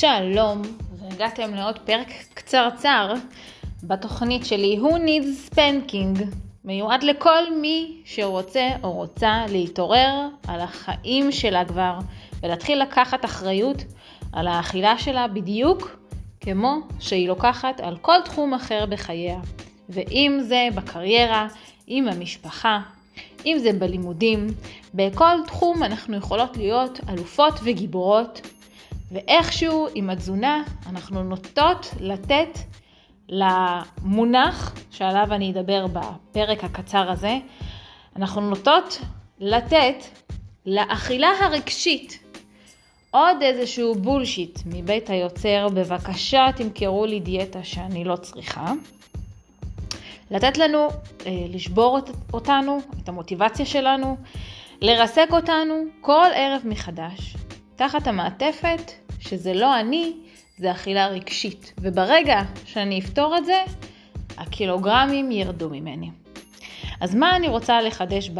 שלום, והגעתם לעוד פרק קצרצר בתוכנית שלי Who Needs Spanking, מיועד לכל מי שרוצה או רוצה להתעורר על החיים שלה כבר ולהתחיל לקחת אחריות על האכילה שלה בדיוק כמו שהיא לוקחת על כל תחום אחר בחייה. ואם זה בקריירה, עם המשפחה, אם זה בלימודים, בכל תחום אנחנו יכולות להיות אלופות וגיבורות ואיכשהו עם התזונה אנחנו נוטות לתת למונח שעליו אני אדבר בפרק הקצר הזה, אנחנו נוטות לתת לאכילה הרגשית עוד איזשהו בולשיט מבית היוצר, בבקשה תמכרו לי דיאטה שאני לא צריכה. לתת לנו, אה, לשבור אותנו, את המוטיבציה שלנו, לרסק אותנו כל ערב מחדש, תחת המעטפת שזה לא אני, זה אכילה רגשית. וברגע שאני אפתור את זה, הקילוגרמים ירדו ממני. אז מה אני רוצה לחדש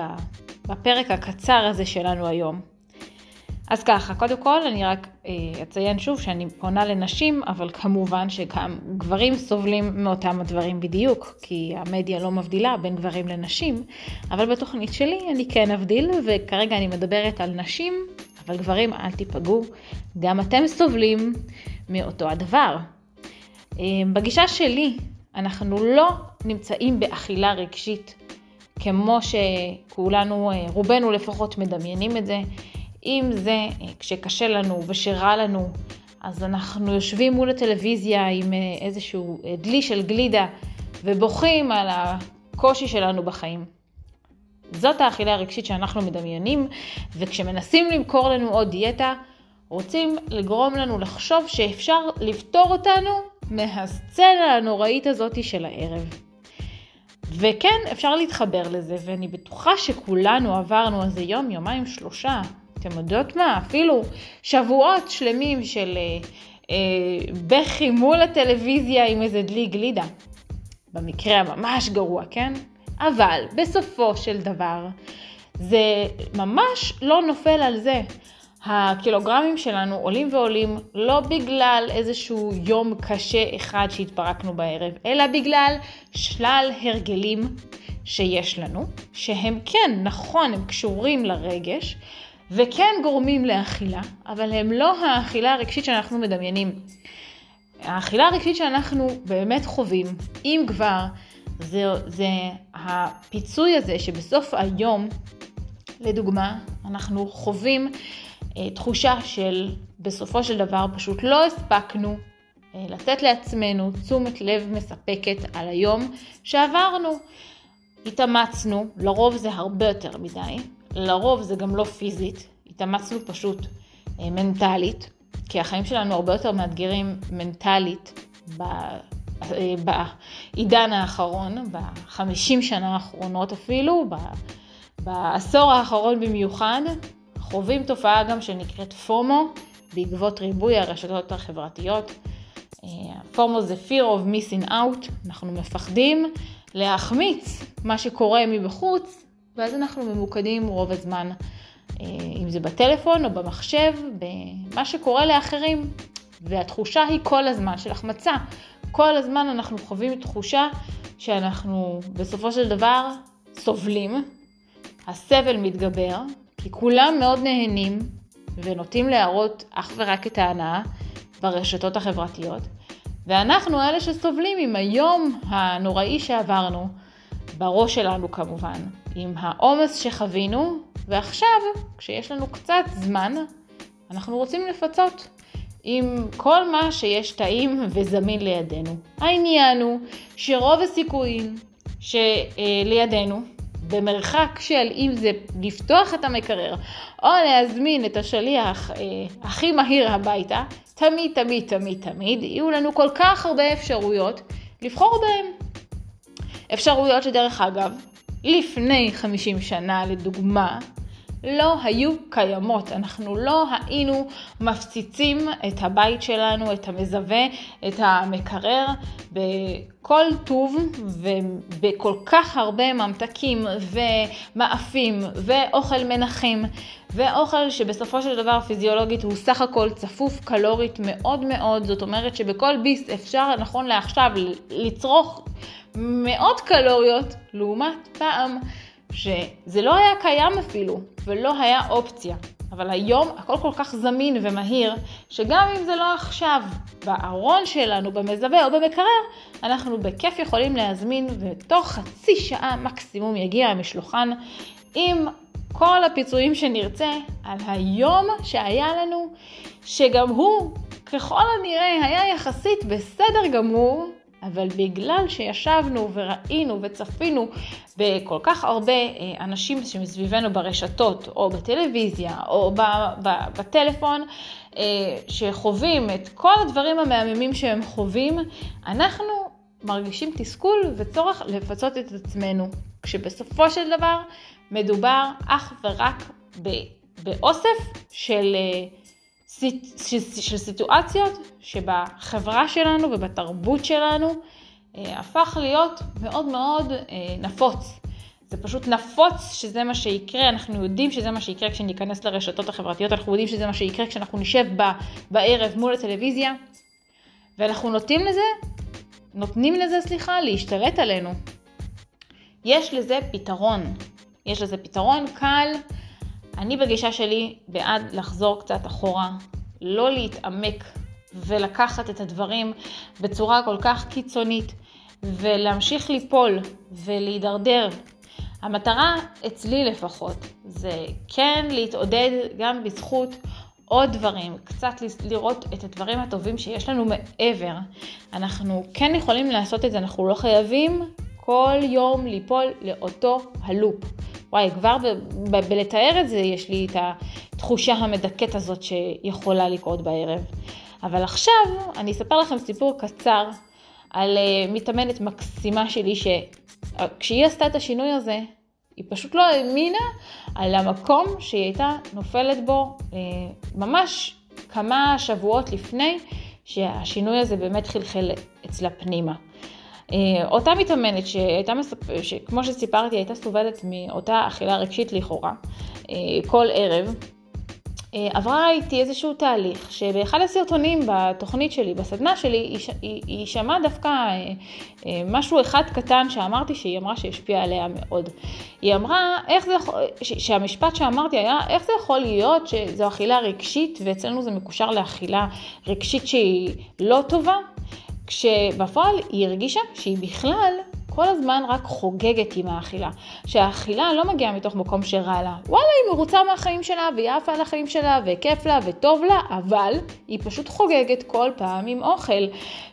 בפרק הקצר הזה שלנו היום? אז ככה, קודם כל אני רק אה, אציין שוב שאני פונה לנשים, אבל כמובן שגם גברים סובלים מאותם הדברים בדיוק, כי המדיה לא מבדילה בין גברים לנשים, אבל בתוכנית שלי אני כן אבדיל, וכרגע אני מדברת על נשים, אבל גברים אל תיפגעו, גם אתם סובלים מאותו הדבר. אה, בגישה שלי, אנחנו לא נמצאים באכילה רגשית כמו שכולנו, אה, רובנו לפחות מדמיינים את זה. אם זה אה, כשקשה לנו ושרע לנו, אז אנחנו יושבים מול הטלוויזיה עם איזשהו דלי של גלידה ובוכים על הקושי שלנו בחיים. זאת האכילה הרגשית שאנחנו מדמיינים, וכשמנסים למכור לנו עוד דיאטה, רוצים לגרום לנו לחשוב שאפשר לפתור אותנו מהסצנה הנוראית הזאת של הערב. וכן, אפשר להתחבר לזה, ואני בטוחה שכולנו עברנו על זה יום, יומיים, שלושה. אתם יודעות מה? אפילו שבועות שלמים של אה, אה, בכי מול הטלוויזיה עם איזה דלי גלידה. במקרה הממש גרוע, כן? אבל בסופו של דבר זה ממש לא נופל על זה. הקילוגרמים שלנו עולים ועולים לא בגלל איזשהו יום קשה אחד שהתפרקנו בערב, אלא בגלל שלל הרגלים שיש לנו, שהם כן, נכון, הם קשורים לרגש, וכן גורמים לאכילה, אבל הם לא האכילה הרגשית שאנחנו מדמיינים. האכילה הרגשית שאנחנו באמת חווים, אם כבר, זה, זה הפיצוי הזה שבסוף היום, לדוגמה, אנחנו חווים אה, תחושה של בסופו של דבר פשוט לא הספקנו אה, לתת לעצמנו תשומת לב מספקת על היום שעברנו. התאמצנו, לרוב זה הרבה יותר מדי, לרוב זה גם לא פיזית, התאמצנו פשוט אה, מנטלית, כי החיים שלנו הרבה יותר מאתגרים מנטלית בעידן האחרון, בחמישים שנה האחרונות אפילו, בעשור האחרון במיוחד, חווים תופעה גם שנקראת פומו, בעקבות ריבוי הרשתות החברתיות. פומו זה fear of missing out, אנחנו מפחדים להחמיץ מה שקורה מבחוץ, ואז אנחנו ממוקדים רוב הזמן, אם זה בטלפון או במחשב, במה שקורה לאחרים. והתחושה היא כל הזמן של החמצה. כל הזמן אנחנו חווים תחושה שאנחנו בסופו של דבר סובלים, הסבל מתגבר, כי כולם מאוד נהנים ונוטים להראות אך ורק את ההנאה ברשתות החברתיות, ואנחנו אלה שסובלים עם היום הנוראי שעברנו, בראש שלנו כמובן, עם העומס שחווינו, ועכשיו, כשיש לנו קצת זמן, אנחנו רוצים לפצות עם כל מה שיש טעים וזמין לידינו. העניין הוא שרוב הסיכויים שלידינו, במרחק של אם זה לפתוח את המקרר או להזמין את השליח אה, הכי מהיר הביתה, תמיד תמיד תמיד תמיד יהיו לנו כל כך הרבה אפשרויות לבחור בהן. אפשרויות שדרך אגב, לפני 50 שנה לדוגמה, לא היו קיימות. אנחנו לא היינו מפציצים את הבית שלנו, את המזווה, את המקרר, בכל טוב ובכל כך הרבה ממתקים ומאפים ואוכל מנחים ואוכל שבסופו של דבר פיזיולוגית הוא סך הכל צפוף קלורית מאוד מאוד, זאת אומרת שבכל ביס אפשר נכון לעכשיו לצרוך מאות קלוריות לעומת פעם שזה לא היה קיים אפילו ולא היה אופציה. אבל היום הכל כל כך זמין ומהיר, שגם אם זה לא עכשיו בארון שלנו, במזווה או במקרר, אנחנו בכיף יכולים להזמין ותוך חצי שעה מקסימום יגיע המשלוחן עם כל הפיצויים שנרצה על היום שהיה לנו, שגם הוא ככל הנראה היה יחסית בסדר גמור, אבל בגלל שישבנו וראינו וצפינו בכל כך הרבה אה, אנשים שמסביבנו ברשתות, או בטלוויזיה, או בטלפון, אה, שחווים את כל הדברים המהממים שהם חווים, אנחנו מרגישים תסכול וצורך לפצות את עצמנו, כשבסופו של דבר מדובר אך ורק באוסף של... של סיטואציות שבחברה שלנו ובתרבות שלנו אה, הפך להיות מאוד מאוד אה, נפוץ. זה פשוט נפוץ שזה מה שיקרה, אנחנו יודעים שזה מה שיקרה כשניכנס לרשתות החברתיות, אנחנו יודעים שזה מה שיקרה כשאנחנו נשב בערב מול הטלוויזיה, ואנחנו נותנים לזה, נותנים לזה, סליחה, להשתלט עלינו. יש לזה פתרון. יש לזה פתרון קל. אני בגישה שלי בעד לחזור קצת אחורה, לא להתעמק ולקחת את הדברים בצורה כל כך קיצונית ולהמשיך ליפול ולהידרדר. המטרה, אצלי לפחות, זה כן להתעודד גם בזכות עוד דברים, קצת לראות את הדברים הטובים שיש לנו מעבר. אנחנו כן יכולים לעשות את זה, אנחנו לא חייבים כל יום ליפול לאותו הלופ. וואי, כבר בלתאר את זה יש לי את התחושה המדכאת הזאת שיכולה לקרות בערב. אבל עכשיו אני אספר לכם סיפור קצר על uh, מתאמנת מקסימה שלי, שכשהיא עשתה את השינוי הזה, היא פשוט לא האמינה על המקום שהיא הייתה נופלת בו uh, ממש כמה שבועות לפני שהשינוי הזה באמת חלחל אצלה פנימה. אה, אותה מתאמנת שהייתה. שכמו שסיפרתי הייתה סובלת מאותה אכילה רגשית לכאורה אה, כל ערב, אה, עברה איתי איזשהו תהליך שבאחד הסרטונים בתוכנית שלי, בסדנה שלי, היא, היא, היא שמעה דווקא משהו אחד קטן שאמרתי שהיא אמרה שהשפיע עליה מאוד. היא אמרה, איך זה יכול, שהמשפט שאמרתי היה, איך זה יכול להיות שזו אכילה רגשית ואצלנו זה מקושר לאכילה רגשית שהיא לא טובה? כשבפועל היא הרגישה שהיא בכלל כל הזמן רק חוגגת עם האכילה. שהאכילה לא מגיעה מתוך מקום שרע לה. וואלה, היא מרוצה מהחיים שלה, והיא עפה על החיים שלה, וכיף לה, וטוב לה, אבל היא פשוט חוגגת כל פעם עם אוכל.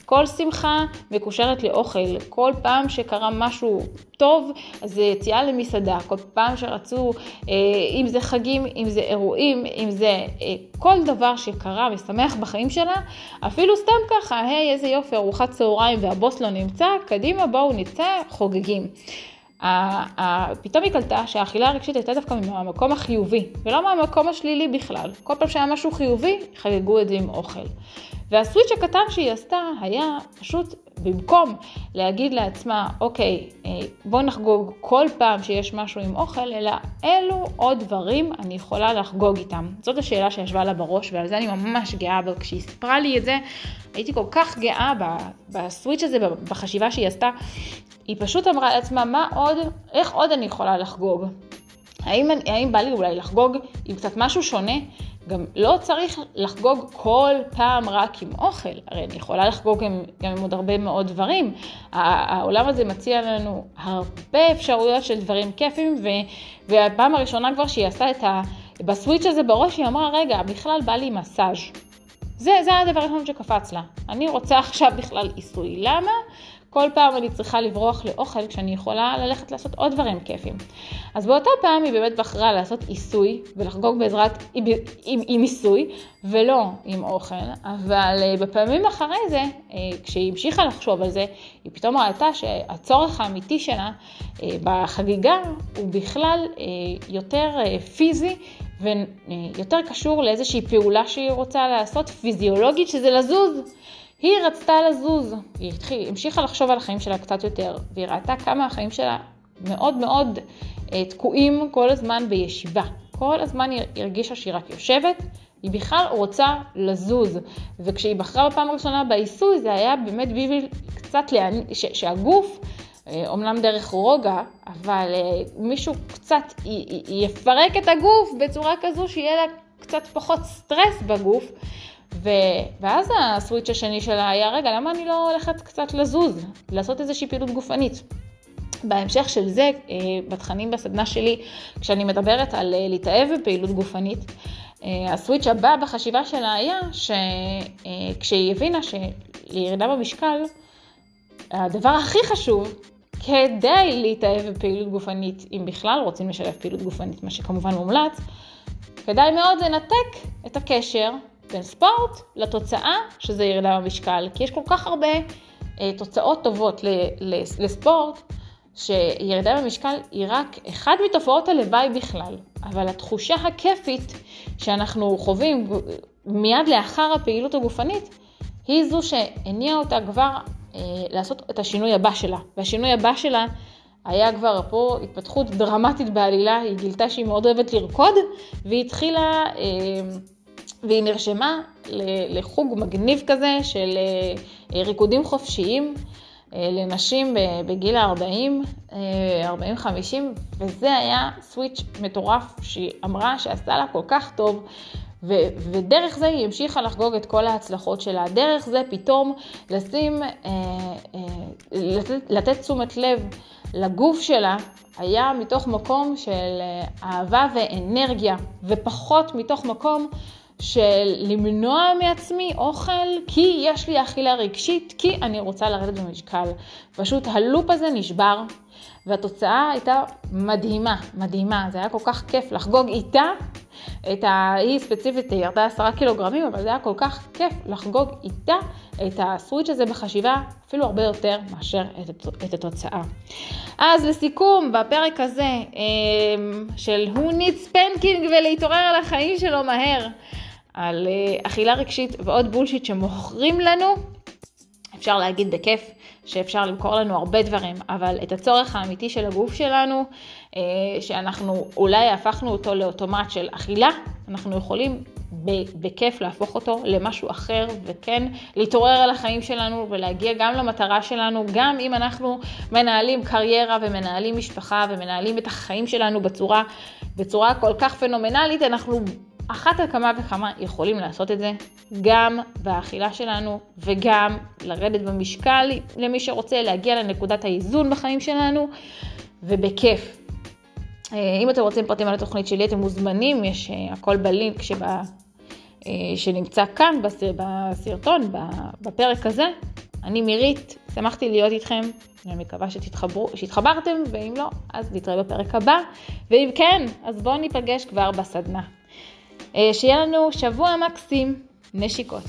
כל שמחה מקושרת לאוכל. כל פעם שקרה משהו טוב, אז זה יציאה למסעדה. כל פעם שרצו, אה, אם זה חגים, אם זה אירועים, אם זה אה, כל דבר שקרה ושמח בחיים שלה, אפילו סתם ככה, היי, איזה יופי, ארוחת צהריים והבוס לא נמצא, קדימה, בואו נצא, חוגגים. פתאום היא קלטה שהאכילה הרגשית הייתה דווקא מהמקום החיובי, ולא מהמקום השלילי בכלל. כל פעם שהיה משהו חיובי, חגגו את זה עם אוכל. והסוויץ' הקטן שהיא עשתה היה פשוט במקום להגיד לעצמה, אוקיי, אה, בוא נחגוג כל פעם שיש משהו עם אוכל, אלא אילו עוד דברים אני יכולה לחגוג איתם. זאת השאלה שישבה לה בראש, ועל זה אני ממש גאה בה. כשהיא סיפרה לי את זה, הייתי כל כך גאה בסוויץ' הזה, בחשיבה שהיא עשתה. היא פשוט אמרה לעצמה, מה עוד, איך עוד אני יכולה לחגוג? האם, האם בא לי אולי לחגוג עם קצת משהו שונה? גם לא צריך לחגוג כל פעם רק עם אוכל, הרי אני יכולה לחגוג גם, גם עם עוד הרבה מאוד דברים. העולם הזה מציע לנו הרבה אפשרויות של דברים כיפים, והפעם הראשונה כבר שהיא עשתה את ה... בסוויץ' הזה בראש, היא אמרה, רגע, בכלל בא לי מסאז'. זה, זה הדבר הראשון שקפץ לה. אני רוצה עכשיו בכלל עיסוי. למה? כל פעם אני צריכה לברוח לאוכל כשאני יכולה ללכת לעשות עוד דברים כיפים. אז באותה פעם היא באמת בחרה לעשות עיסוי ולחגוג בעזרת, עם, עם, עם עיסוי ולא עם אוכל, אבל אה, בפעמים אחרי זה, אה, כשהיא המשיכה לחשוב על זה, היא פתאום ראתה שהצורך האמיתי שלה אה, בחגיגה הוא בכלל יותר פיזי ויותר קשור לאיזושהי פעולה שהיא רוצה לעשות פיזיולוגית, שזה לזוז. היא רצתה לזוז, היא התחיל, המשיכה לחשוב על החיים שלה קצת יותר, והיא ראתה כמה החיים שלה מאוד מאוד אה, תקועים כל הזמן בישיבה. כל הזמן היא הרגישה שהיא רק יושבת, היא בכלל רוצה לזוז. וכשהיא בחרה בפעם הראשונה בעיסוי, זה היה באמת בשביל קצת להנ... ש... שהגוף, אומנם אה, דרך רוגע, אבל אה, מישהו קצת י... יפרק את הגוף בצורה כזו שיהיה לה קצת פחות סטרס בגוף. ו... ואז הסוויץ' השני שלה היה, רגע, למה אני לא הולכת קצת לזוז, לעשות איזושהי פעילות גופנית? בהמשך של זה, אה, בתכנים בסדנה שלי, כשאני מדברת על אה, להתאהב בפעילות גופנית, אה, הסוויץ' הבא בחשיבה שלה היה שכשהיא הבינה שלירידה במשקל, הדבר הכי חשוב כדי להתאהב בפעילות גופנית, אם בכלל רוצים לשלב פעילות גופנית, מה שכמובן מומלץ, כדאי מאוד לנתק את הקשר בין ספורט לתוצאה, שזה ירידה במשקל, כי יש כל כך הרבה אה, תוצאות טובות ל, ל, לספורט, שירידה במשקל היא רק אחד מתופעות הלוואי בכלל, אבל התחושה הכיפית שאנחנו חווים מיד לאחר הפעילות הגופנית, היא זו שהניעה אותה כבר אה, לעשות את השינוי הבא שלה. והשינוי הבא שלה היה כבר פה התפתחות דרמטית בעלילה, היא גילתה שהיא מאוד אוהבת לרקוד, והיא התחילה... אה, והיא נרשמה לחוג מגניב כזה של אה, ריקודים חופשיים אה, לנשים בגיל ה-40, 40-50, וזה היה סוויץ' מטורף שהיא אמרה שעשה לה כל כך טוב. ו- ודרך זה היא המשיכה לחגוג את כל ההצלחות שלה. דרך זה פתאום לשים, אה, אה, לתת, לתת תשומת לב לגוף שלה, היה מתוך מקום של אה, אהבה ואנרגיה, ופחות מתוך מקום של למנוע מעצמי אוכל כי יש לי אכילה רגשית, כי אני רוצה לרדת במשקל. פשוט הלופ הזה נשבר, והתוצאה הייתה מדהימה, מדהימה. זה היה כל כך כיף לחגוג איתה את ה... היא ספציפית ירדה עשרה קילוגרמים, אבל זה היה כל כך כיף לחגוג איתה את הסוויץ' הזה בחשיבה, אפילו הרבה יותר מאשר את התוצאה. אז לסיכום, בפרק הזה אמ, של who needs spanking ולהתעורר על החיים שלו מהר. על אה, אכילה רגשית ועוד בולשיט שמוכרים לנו, אפשר להגיד בכיף שאפשר למכור לנו הרבה דברים, אבל את הצורך האמיתי של הגוף שלנו, אה, שאנחנו אולי הפכנו אותו לאוטומט של אכילה, אנחנו יכולים בכיף להפוך אותו למשהו אחר, וכן להתעורר על החיים שלנו ולהגיע גם למטרה שלנו, גם אם אנחנו מנהלים קריירה ומנהלים משפחה ומנהלים את החיים שלנו בצורה, בצורה כל כך פנומנלית, אנחנו אחת על כמה וכמה יכולים לעשות את זה, גם באכילה שלנו וגם לרדת במשקל למי שרוצה להגיע לנקודת האיזון בחיים שלנו, ובכיף. אה, אם אתם רוצים פרטים על התוכנית שלי, אתם מוזמנים, יש אה, הכל בלינק שבה, אה, שנמצא כאן בסרטון, בפרק הזה. אני מירית, שמחתי להיות איתכם, אני מקווה שתתחברו, שהתחברתם, ואם לא, אז נתראה בפרק הבא, ואם כן, אז בואו ניפגש כבר בסדנה. אה, שיהיה לנו שבוע מקסים, נשיקות.